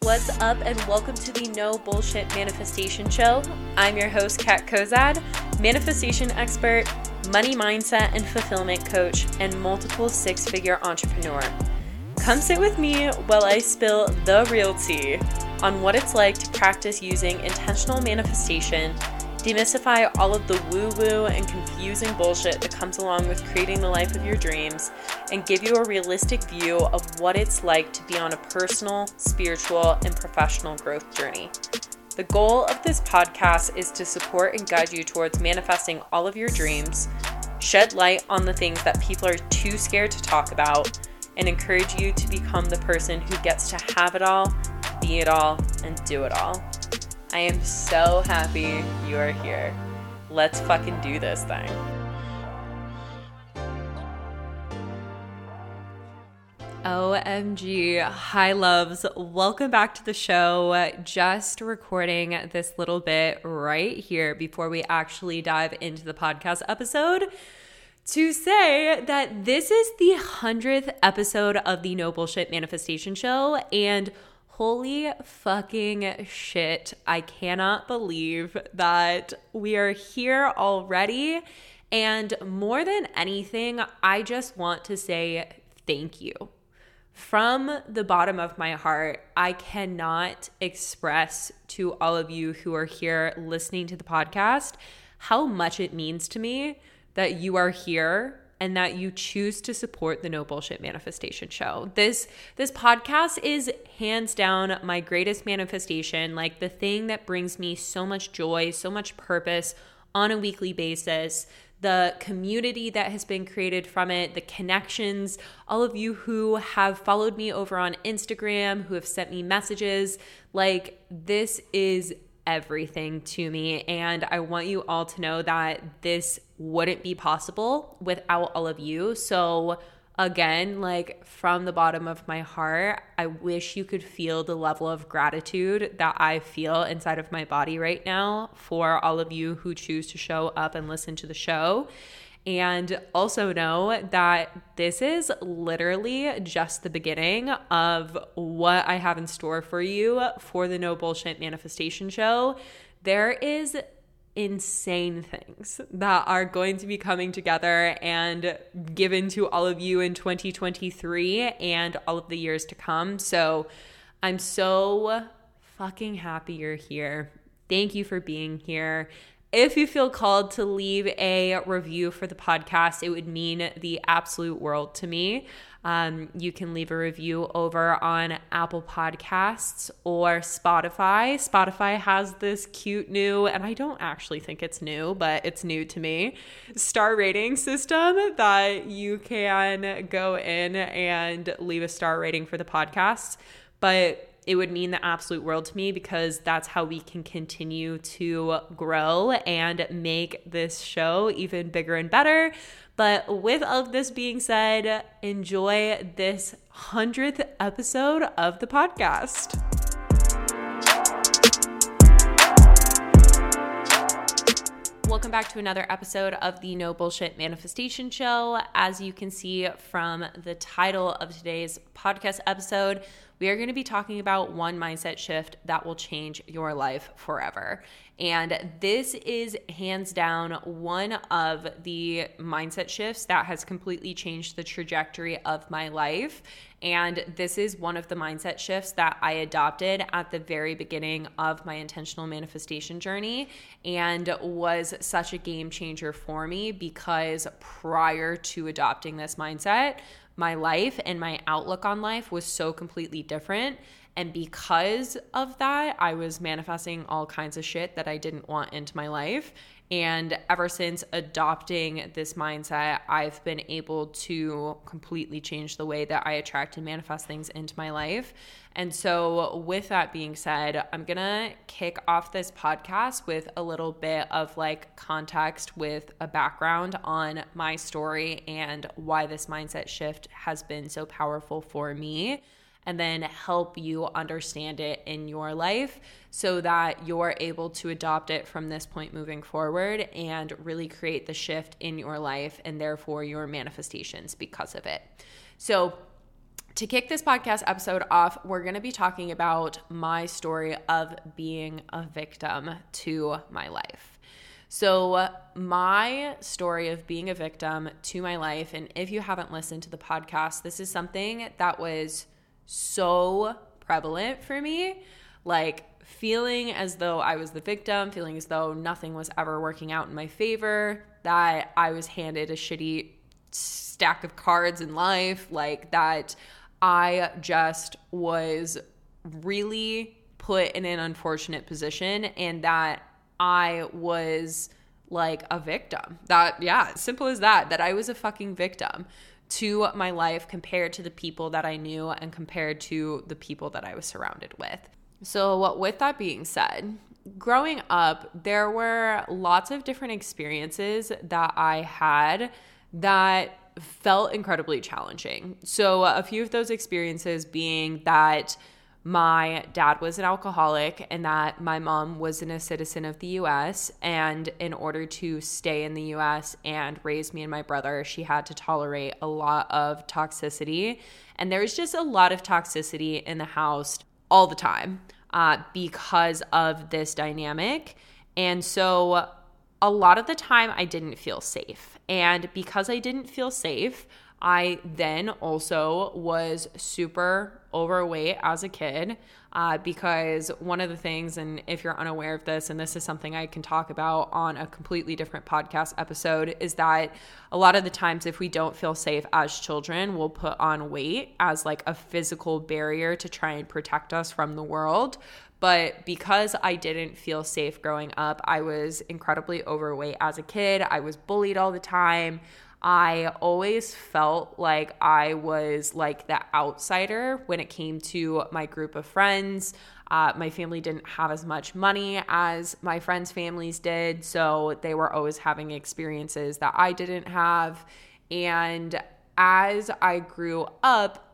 What's up, and welcome to the No Bullshit Manifestation Show. I'm your host, Kat Cozad, manifestation expert, money mindset and fulfillment coach, and multiple six figure entrepreneur. Come sit with me while I spill the real tea on what it's like to practice using intentional manifestation Demystify all of the woo woo and confusing bullshit that comes along with creating the life of your dreams and give you a realistic view of what it's like to be on a personal, spiritual, and professional growth journey. The goal of this podcast is to support and guide you towards manifesting all of your dreams, shed light on the things that people are too scared to talk about, and encourage you to become the person who gets to have it all, be it all, and do it all. I am so happy you are here. Let's fucking do this thing. OMG. Hi, loves. Welcome back to the show. Just recording this little bit right here before we actually dive into the podcast episode to say that this is the 100th episode of the No Bullshit Manifestation Show. And Holy fucking shit. I cannot believe that we are here already. And more than anything, I just want to say thank you. From the bottom of my heart, I cannot express to all of you who are here listening to the podcast how much it means to me that you are here and that you choose to support the no bullshit manifestation show. This this podcast is hands down my greatest manifestation, like the thing that brings me so much joy, so much purpose on a weekly basis. The community that has been created from it, the connections, all of you who have followed me over on Instagram, who have sent me messages, like this is everything to me. And I want you all to know that this wouldn't be possible without all of you. So, again, like from the bottom of my heart, I wish you could feel the level of gratitude that I feel inside of my body right now for all of you who choose to show up and listen to the show. And also know that this is literally just the beginning of what I have in store for you for the No Bullshit Manifestation Show. There is insane things that are going to be coming together and given to all of you in 2023 and all of the years to come. So I'm so fucking happy you're here. Thank you for being here. If you feel called to leave a review for the podcast, it would mean the absolute world to me. Um, you can leave a review over on Apple Podcasts or Spotify. Spotify has this cute new, and I don't actually think it's new, but it's new to me, star rating system that you can go in and leave a star rating for the podcast. But it would mean the absolute world to me because that's how we can continue to grow and make this show even bigger and better. But with all of this being said, enjoy this 100th episode of the podcast. Welcome back to another episode of the No Bullshit Manifestation Show. As you can see from the title of today's podcast episode, we are going to be talking about one mindset shift that will change your life forever. And this is hands down one of the mindset shifts that has completely changed the trajectory of my life. And this is one of the mindset shifts that I adopted at the very beginning of my intentional manifestation journey and was such a game changer for me because prior to adopting this mindset, my life and my outlook on life was so completely different. And because of that, I was manifesting all kinds of shit that I didn't want into my life. And ever since adopting this mindset, I've been able to completely change the way that I attract and manifest things into my life. And so, with that being said, I'm gonna kick off this podcast with a little bit of like context with a background on my story and why this mindset shift has been so powerful for me. And then help you understand it in your life so that you're able to adopt it from this point moving forward and really create the shift in your life and therefore your manifestations because of it. So, to kick this podcast episode off, we're going to be talking about my story of being a victim to my life. So, my story of being a victim to my life, and if you haven't listened to the podcast, this is something that was so prevalent for me. Like, feeling as though I was the victim, feeling as though nothing was ever working out in my favor, that I was handed a shitty stack of cards in life, like that I just was really put in an unfortunate position and that I was like a victim. That, yeah, simple as that, that I was a fucking victim to my life compared to the people that I knew and compared to the people that I was surrounded with. So, with that being said, growing up, there were lots of different experiences that I had that felt incredibly challenging. So, a few of those experiences being that my dad was an alcoholic and that my mom wasn't a citizen of the US. And in order to stay in the US and raise me and my brother, she had to tolerate a lot of toxicity. And there was just a lot of toxicity in the house all the time uh, because of this dynamic. And so a lot of the time I didn't feel safe. And because I didn't feel safe, I then also was super overweight as a kid uh, because one of the things, and if you're unaware of this, and this is something I can talk about on a completely different podcast episode, is that a lot of the times, if we don't feel safe as children, we'll put on weight as like a physical barrier to try and protect us from the world. But because I didn't feel safe growing up, I was incredibly overweight as a kid. I was bullied all the time. I always felt like I was like the outsider when it came to my group of friends. Uh, my family didn't have as much money as my friends' families did. So they were always having experiences that I didn't have. And as I grew up,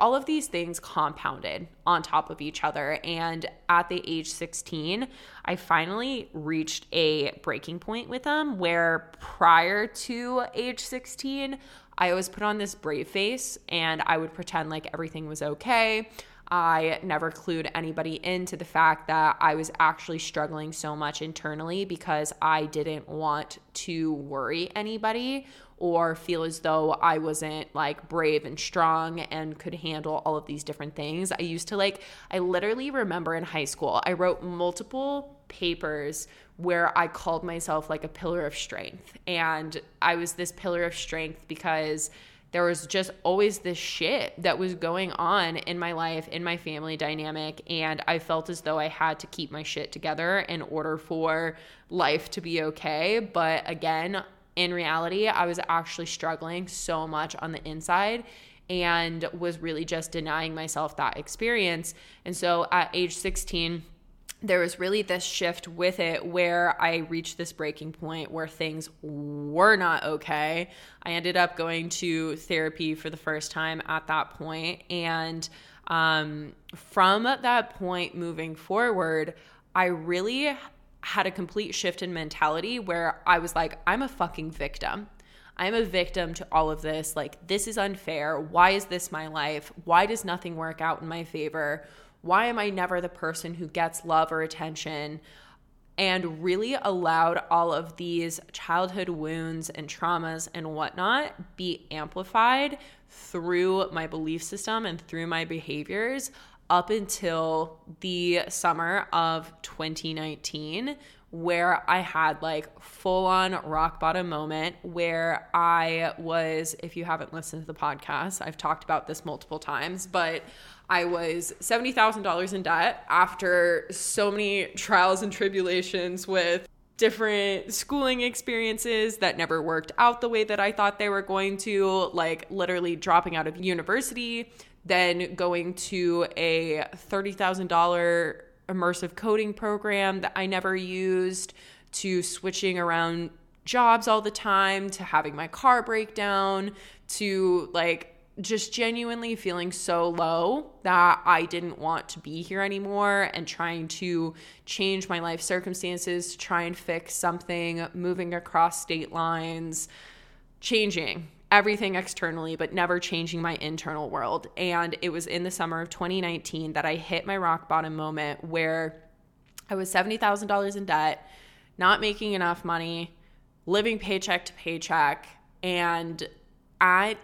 all of these things compounded on top of each other. And at the age 16, I finally reached a breaking point with them where prior to age 16, I always put on this brave face and I would pretend like everything was okay. I never clued anybody into the fact that I was actually struggling so much internally because I didn't want to worry anybody or feel as though I wasn't like brave and strong and could handle all of these different things. I used to like, I literally remember in high school, I wrote multiple papers where I called myself like a pillar of strength. And I was this pillar of strength because there was just always this shit that was going on in my life, in my family dynamic. And I felt as though I had to keep my shit together in order for life to be okay. But again, in reality, I was actually struggling so much on the inside and was really just denying myself that experience. And so at age 16, there was really this shift with it where I reached this breaking point where things were not okay. I ended up going to therapy for the first time at that point, and um, from that point moving forward, I really had a complete shift in mentality where I was like, I'm a fucking victim. I'm a victim to all of this. Like, this is unfair. Why is this my life? Why does nothing work out in my favor? Why am I never the person who gets love or attention? And really allowed all of these childhood wounds and traumas and whatnot be amplified through my belief system and through my behaviors up until the summer of 2019 where I had like full on rock bottom moment where I was if you haven't listened to the podcast I've talked about this multiple times but I was $70,000 in debt after so many trials and tribulations with different schooling experiences that never worked out the way that I thought they were going to, like literally dropping out of university, then going to a $30,000 immersive coding program that I never used, to switching around jobs all the time, to having my car break down, to like just genuinely feeling so low that I didn't want to be here anymore and trying to change my life circumstances to try and fix something, moving across state lines, changing everything externally, but never changing my internal world. And it was in the summer of 2019 that I hit my rock bottom moment where I was $70,000 in debt, not making enough money, living paycheck to paycheck, and at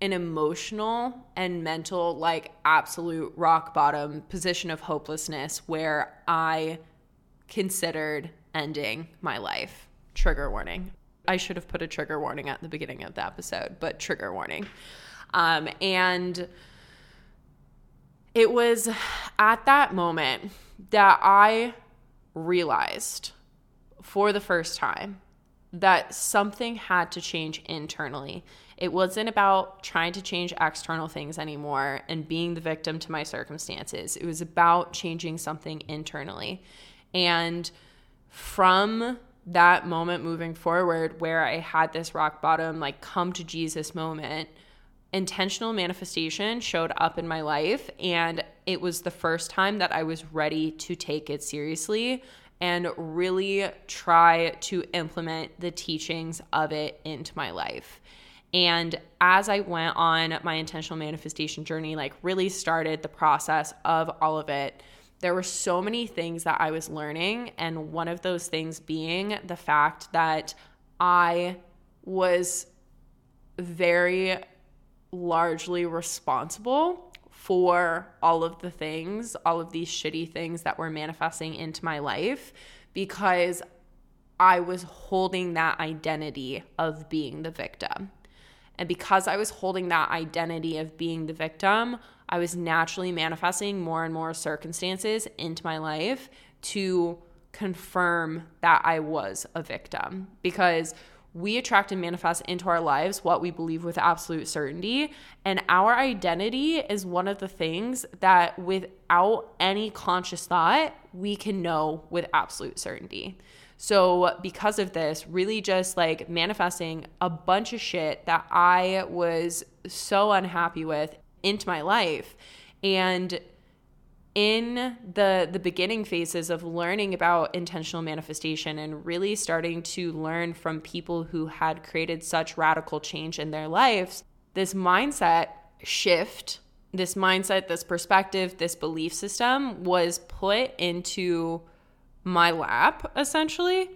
an emotional and mental, like absolute rock bottom position of hopelessness where I considered ending my life. Trigger warning. I should have put a trigger warning at the beginning of the episode, but trigger warning. Um, and it was at that moment that I realized for the first time that something had to change internally. It wasn't about trying to change external things anymore and being the victim to my circumstances. It was about changing something internally. And from that moment moving forward where I had this rock bottom, like come to Jesus moment, intentional manifestation showed up in my life. And it was the first time that I was ready to take it seriously and really try to implement the teachings of it into my life. And as I went on my intentional manifestation journey, like really started the process of all of it, there were so many things that I was learning. And one of those things being the fact that I was very largely responsible for all of the things, all of these shitty things that were manifesting into my life because I was holding that identity of being the victim. And because I was holding that identity of being the victim, I was naturally manifesting more and more circumstances into my life to confirm that I was a victim because we attract and manifest into our lives what we believe with absolute certainty. And our identity is one of the things that, without any conscious thought, we can know with absolute certainty. So, because of this, really just like manifesting a bunch of shit that I was so unhappy with into my life. And in the the beginning phases of learning about intentional manifestation and really starting to learn from people who had created such radical change in their lives this mindset shift this mindset this perspective this belief system was put into my lap essentially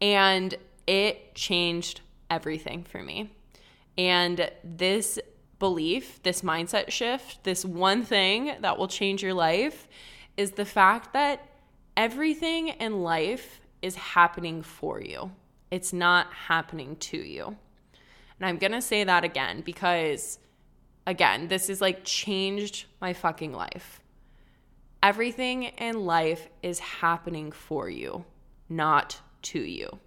and it changed everything for me and this belief, this mindset shift, this one thing that will change your life is the fact that everything in life is happening for you. It's not happening to you. And I'm going to say that again because, again, this is like changed my fucking life. Everything in life is happening for you, not to you.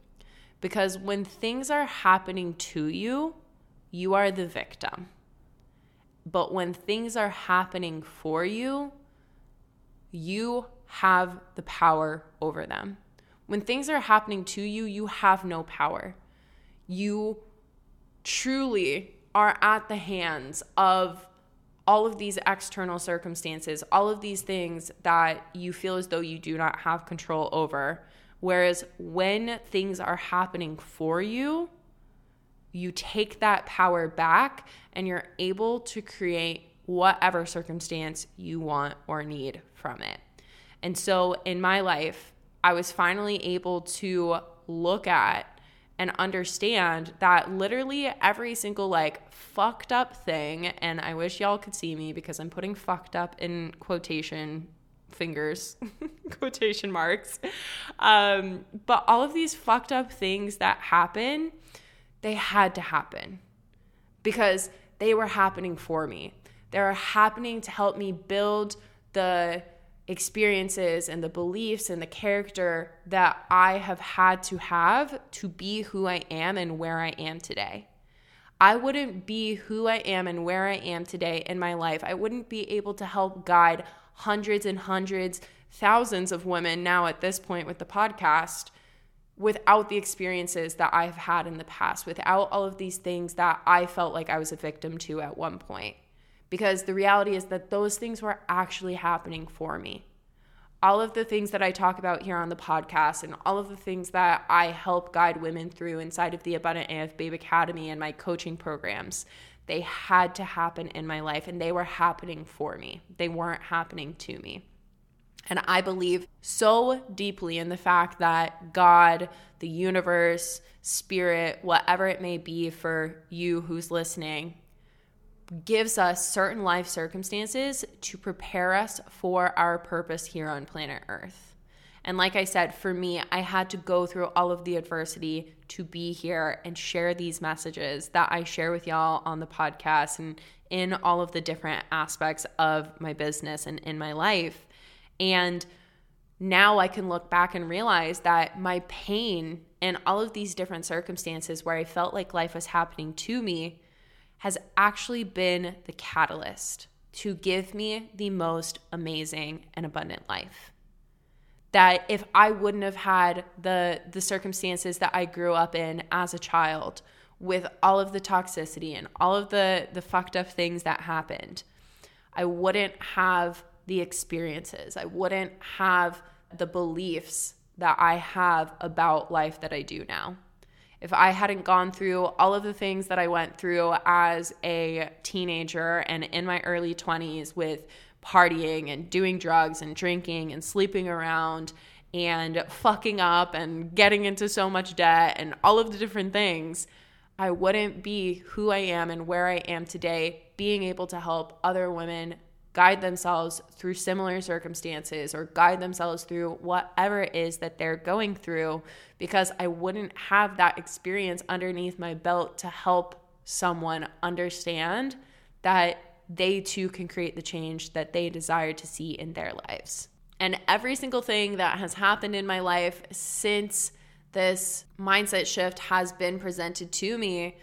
Because when things are happening to you, you are the victim. But when things are happening for you, you have the power over them. When things are happening to you, you have no power. You truly are at the hands of all of these external circumstances, all of these things that you feel as though you do not have control over. Whereas when things are happening for you, you take that power back and you're able to create whatever circumstance you want or need from it. And so in my life, I was finally able to look at and understand that literally every single like fucked up thing, and I wish y'all could see me because I'm putting fucked up in quotation fingers, quotation marks. Um, but all of these fucked up things that happen they had to happen because they were happening for me. They were happening to help me build the experiences and the beliefs and the character that I have had to have to be who I am and where I am today. I wouldn't be who I am and where I am today in my life. I wouldn't be able to help guide hundreds and hundreds, thousands of women now at this point with the podcast without the experiences that I've had in the past, without all of these things that I felt like I was a victim to at one point. Because the reality is that those things were actually happening for me. All of the things that I talk about here on the podcast and all of the things that I help guide women through inside of the Abundant AF Babe Academy and my coaching programs, they had to happen in my life and they were happening for me. They weren't happening to me. And I believe so deeply in the fact that God, the universe, spirit, whatever it may be for you who's listening, gives us certain life circumstances to prepare us for our purpose here on planet Earth. And like I said, for me, I had to go through all of the adversity to be here and share these messages that I share with y'all on the podcast and in all of the different aspects of my business and in my life. And now I can look back and realize that my pain and all of these different circumstances where I felt like life was happening to me has actually been the catalyst to give me the most amazing and abundant life. That if I wouldn't have had the the circumstances that I grew up in as a child with all of the toxicity and all of the the fucked up things that happened, I wouldn't have the experiences. I wouldn't have the beliefs that I have about life that I do now. If I hadn't gone through all of the things that I went through as a teenager and in my early 20s with partying and doing drugs and drinking and sleeping around and fucking up and getting into so much debt and all of the different things, I wouldn't be who I am and where I am today, being able to help other women guide themselves through similar circumstances or guide themselves through whatever it is that they're going through because I wouldn't have that experience underneath my belt to help someone understand that they too can create the change that they desire to see in their lives. And every single thing that has happened in my life since this mindset shift has been presented to me,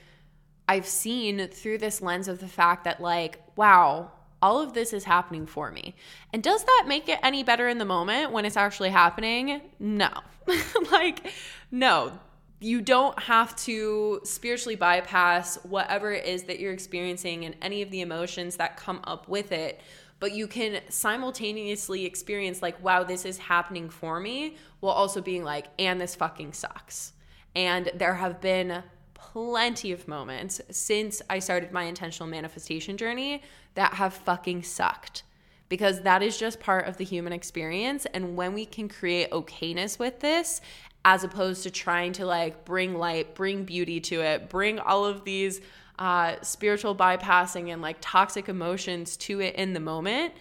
I've seen through this lens of the fact that, like, wow, all of this is happening for me. And does that make it any better in the moment when it's actually happening? No. like, no. You don't have to spiritually bypass whatever it is that you're experiencing and any of the emotions that come up with it. But you can simultaneously experience, like, wow, this is happening for me, while also being like, and this fucking sucks. And there have been plenty of moments since I started my intentional manifestation journey that have fucking sucked because that is just part of the human experience. And when we can create okayness with this, as opposed to trying to like bring light, bring beauty to it, bring all of these uh, spiritual bypassing and like toxic emotions to it in the moment,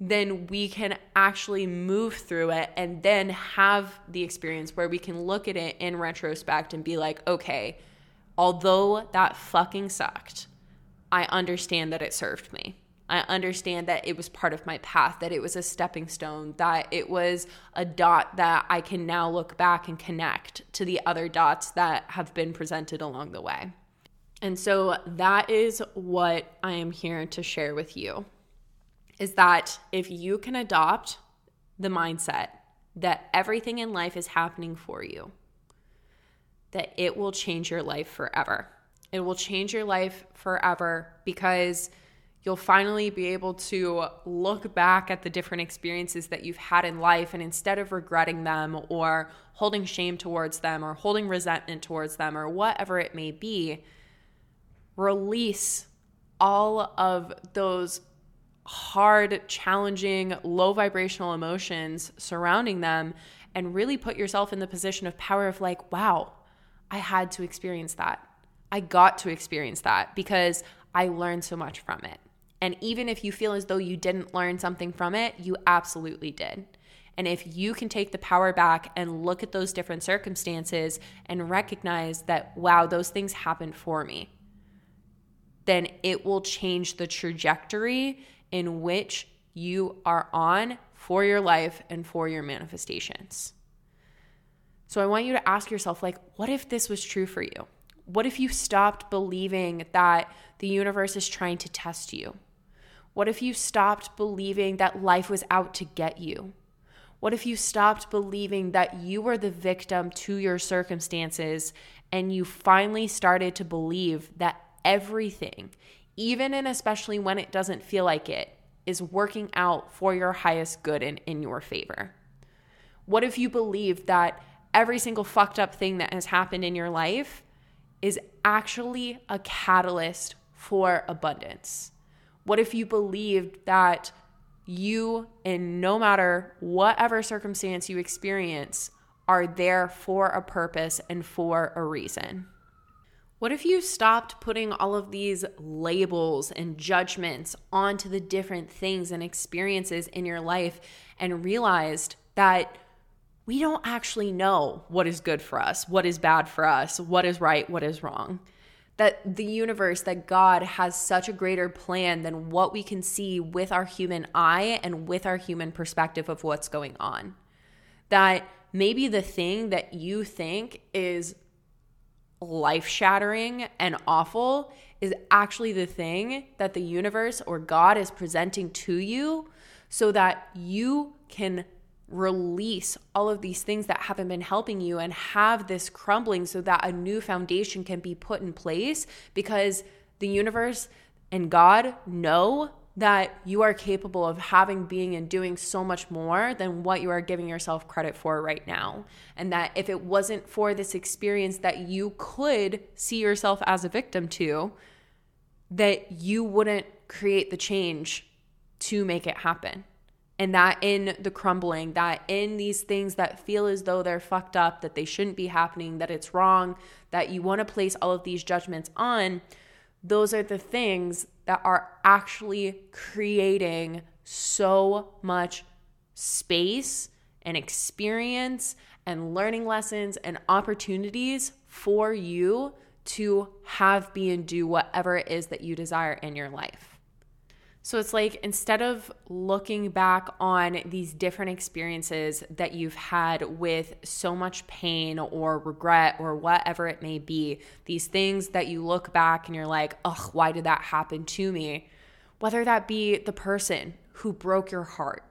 then we can actually move through it and then have the experience where we can look at it in retrospect and be like, okay, although that fucking sucked, I understand that it served me. I understand that it was part of my path, that it was a stepping stone, that it was a dot that I can now look back and connect to the other dots that have been presented along the way. And so that is what I am here to share with you is that if you can adopt the mindset that everything in life is happening for you, that it will change your life forever. It will change your life forever because you'll finally be able to look back at the different experiences that you've had in life and instead of regretting them or holding shame towards them or holding resentment towards them or whatever it may be, release all of those hard, challenging, low vibrational emotions surrounding them and really put yourself in the position of power of like, wow, I had to experience that. I got to experience that because I learned so much from it. And even if you feel as though you didn't learn something from it, you absolutely did. And if you can take the power back and look at those different circumstances and recognize that, wow, those things happened for me, then it will change the trajectory in which you are on for your life and for your manifestations. So I want you to ask yourself like what if this was true for you? What if you stopped believing that the universe is trying to test you? What if you stopped believing that life was out to get you? What if you stopped believing that you were the victim to your circumstances and you finally started to believe that everything, even and especially when it doesn't feel like it, is working out for your highest good and in your favor? What if you believed that every single fucked up thing that has happened in your life is actually a catalyst for abundance? What if you believed that you, in no matter whatever circumstance you experience, are there for a purpose and for a reason? What if you stopped putting all of these labels and judgments onto the different things and experiences in your life and realized that we don't actually know what is good for us, what is bad for us, what is right, what is wrong? that the universe, that God has such a greater plan than what we can see with our human eye and with our human perspective of what's going on. That maybe the thing that you think is life shattering and awful is actually the thing that the universe or God is presenting to you so that you can release all of these things that haven't been helping you and have this crumbling so that a new foundation can be put in place because the universe and God know that you are capable of having, being, and doing so much more than what you are giving yourself credit for right now. And that if it wasn't for this experience that you could see yourself as a victim to, that you wouldn't create the change to make it happen and that in the crumbling, that in these things that feel as though they're fucked up, that they shouldn't be happening, that it's wrong, that you want to place all of these judgments on, those are the things that are actually creating so much space and experience and learning lessons and opportunities for you to have, be, and do whatever it is that you desire in your life. So it's like instead of looking back on these different experiences that you've had with so much pain or regret or whatever it may be, these things that you look back and you're like, ugh, why did that happen to me? Whether that be the person who broke your heart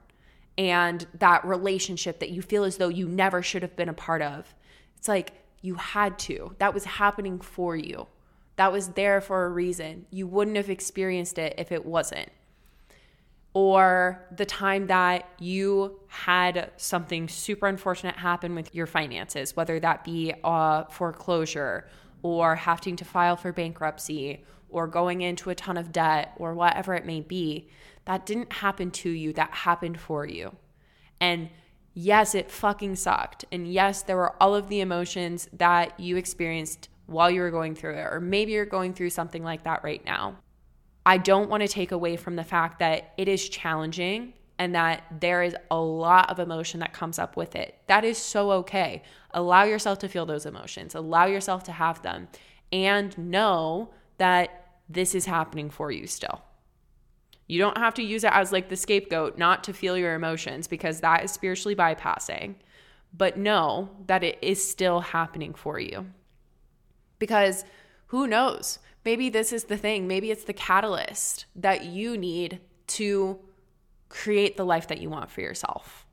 and that relationship that you feel as though you never should have been a part of. It's like you had to, that was happening for you. That was there for a reason. You wouldn't have experienced it if it wasn't or the time that you had something super unfortunate happen with your finances, whether that be a foreclosure or having to file for bankruptcy or going into a ton of debt or whatever it may be, that didn't happen to you, that happened for you. And yes, it fucking sucked. And yes, there were all of the emotions that you experienced while you were going through it, or maybe you're going through something like that right now. I don't want to take away from the fact that it is challenging and that there is a lot of emotion that comes up with it. That is so okay. Allow yourself to feel those emotions, allow yourself to have them, and know that this is happening for you still. You don't have to use it as like the scapegoat not to feel your emotions because that is spiritually bypassing. But know that it is still happening for you. Because who knows? Maybe this is the thing. Maybe it's the catalyst that you need to create the life that you want for yourself,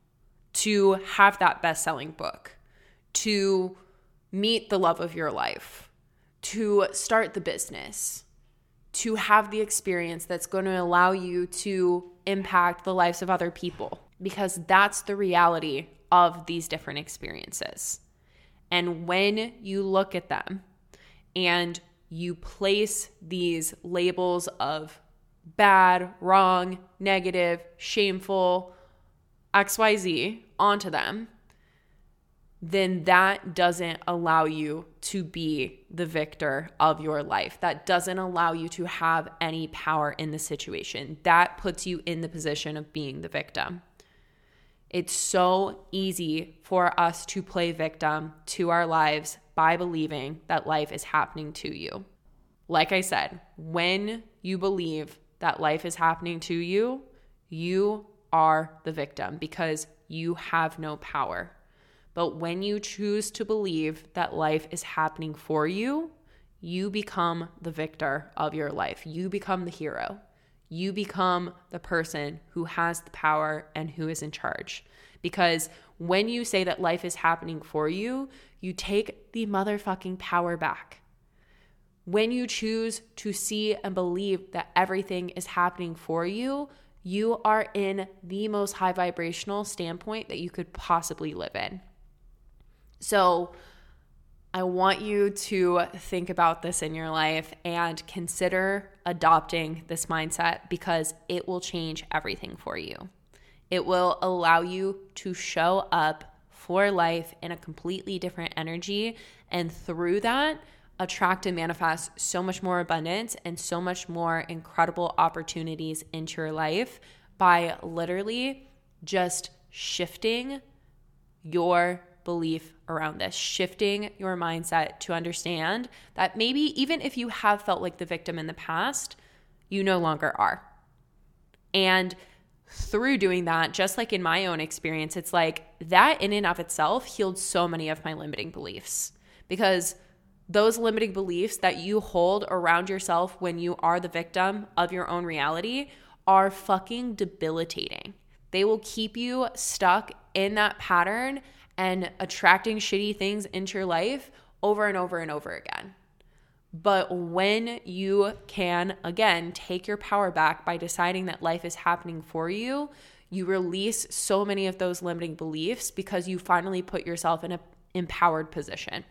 to have that best selling book, to meet the love of your life, to start the business, to have the experience that's going to allow you to impact the lives of other people, because that's the reality of these different experiences. And when you look at them and you place these labels of bad, wrong, negative, shameful, XYZ onto them, then that doesn't allow you to be the victor of your life. That doesn't allow you to have any power in the situation. That puts you in the position of being the victim. It's so easy for us to play victim to our lives by believing that life is happening to you. Like I said, when you believe that life is happening to you, you are the victim because you have no power. But when you choose to believe that life is happening for you, you become the victor of your life. You become the hero. You become the person who has the power and who is in charge. Because when you say that life is happening for you, you take the motherfucking power back. When you choose to see and believe that everything is happening for you, you are in the most high vibrational standpoint that you could possibly live in. So, I want you to think about this in your life and consider adopting this mindset because it will change everything for you. It will allow you to show up for life in a completely different energy. And through that, attract and manifest so much more abundance and so much more incredible opportunities into your life by literally just shifting your belief around this, shifting your mindset to understand that maybe even if you have felt like the victim in the past, you no longer are. And through doing that, just like in my own experience, it's like that in and of itself healed so many of my limiting beliefs because those limiting beliefs that you hold around yourself when you are the victim of your own reality are fucking debilitating. They will keep you stuck in that pattern and attracting shitty things into your life over and over and over again. But when you can, again, take your power back by deciding that life is happening for you, you release so many of those limiting beliefs because you finally put yourself in an empowered position.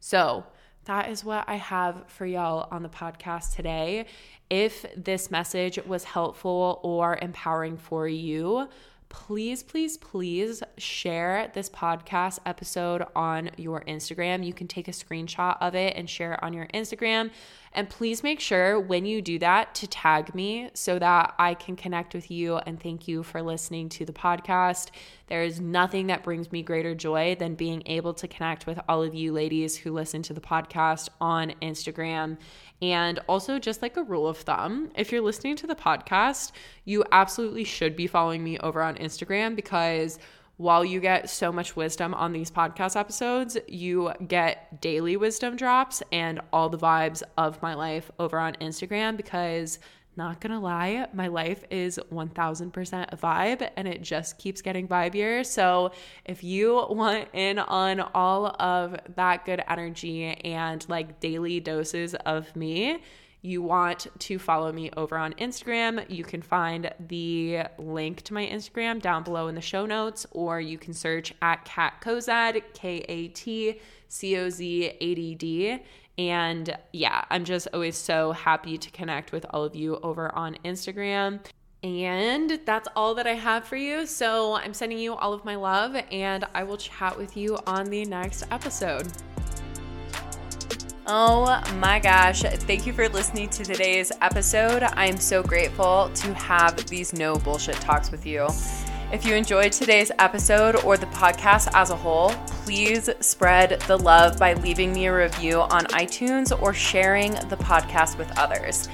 So, that is what I have for y'all on the podcast today. If this message was helpful or empowering for you, please, please, please share this podcast episode on your Instagram. You can take a screenshot of it and share it on your Instagram. And please make sure when you do that to tag me so that I can connect with you and thank you for listening to the podcast. There is nothing that brings me greater joy than being able to connect with all of you ladies who listen to the podcast on Instagram and also, just like a rule of thumb, if you're listening to the podcast, you absolutely should be following me over on Instagram because while you get so much wisdom on these podcast episodes, you get daily wisdom drops and all the vibes of my life over on Instagram because not gonna lie, my life is 1000% a vibe and it just keeps getting vibier. So, if you want in on all of that good energy and like daily doses of me, you want to follow me over on Instagram, you can find the link to my Instagram down below in the show notes, or you can search at Kat Cozad, K A T C O Z A D D. And yeah, I'm just always so happy to connect with all of you over on Instagram. And that's all that I have for you. So I'm sending you all of my love, and I will chat with you on the next episode. Oh my gosh. Thank you for listening to today's episode. I am so grateful to have these no bullshit talks with you. If you enjoyed today's episode or the podcast as a whole, please spread the love by leaving me a review on iTunes or sharing the podcast with others.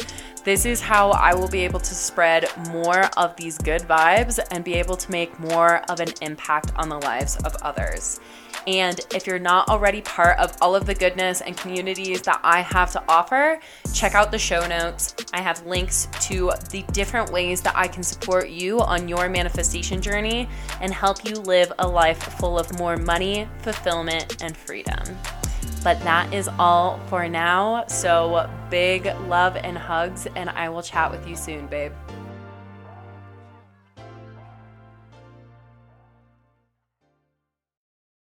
This is how I will be able to spread more of these good vibes and be able to make more of an impact on the lives of others. And if you're not already part of all of the goodness and communities that I have to offer, check out the show notes. I have links to the different ways that I can support you on your manifestation journey and help you live a life full of more money, fulfillment, and freedom. But that is all for now. So big love and hugs, and I will chat with you soon, babe.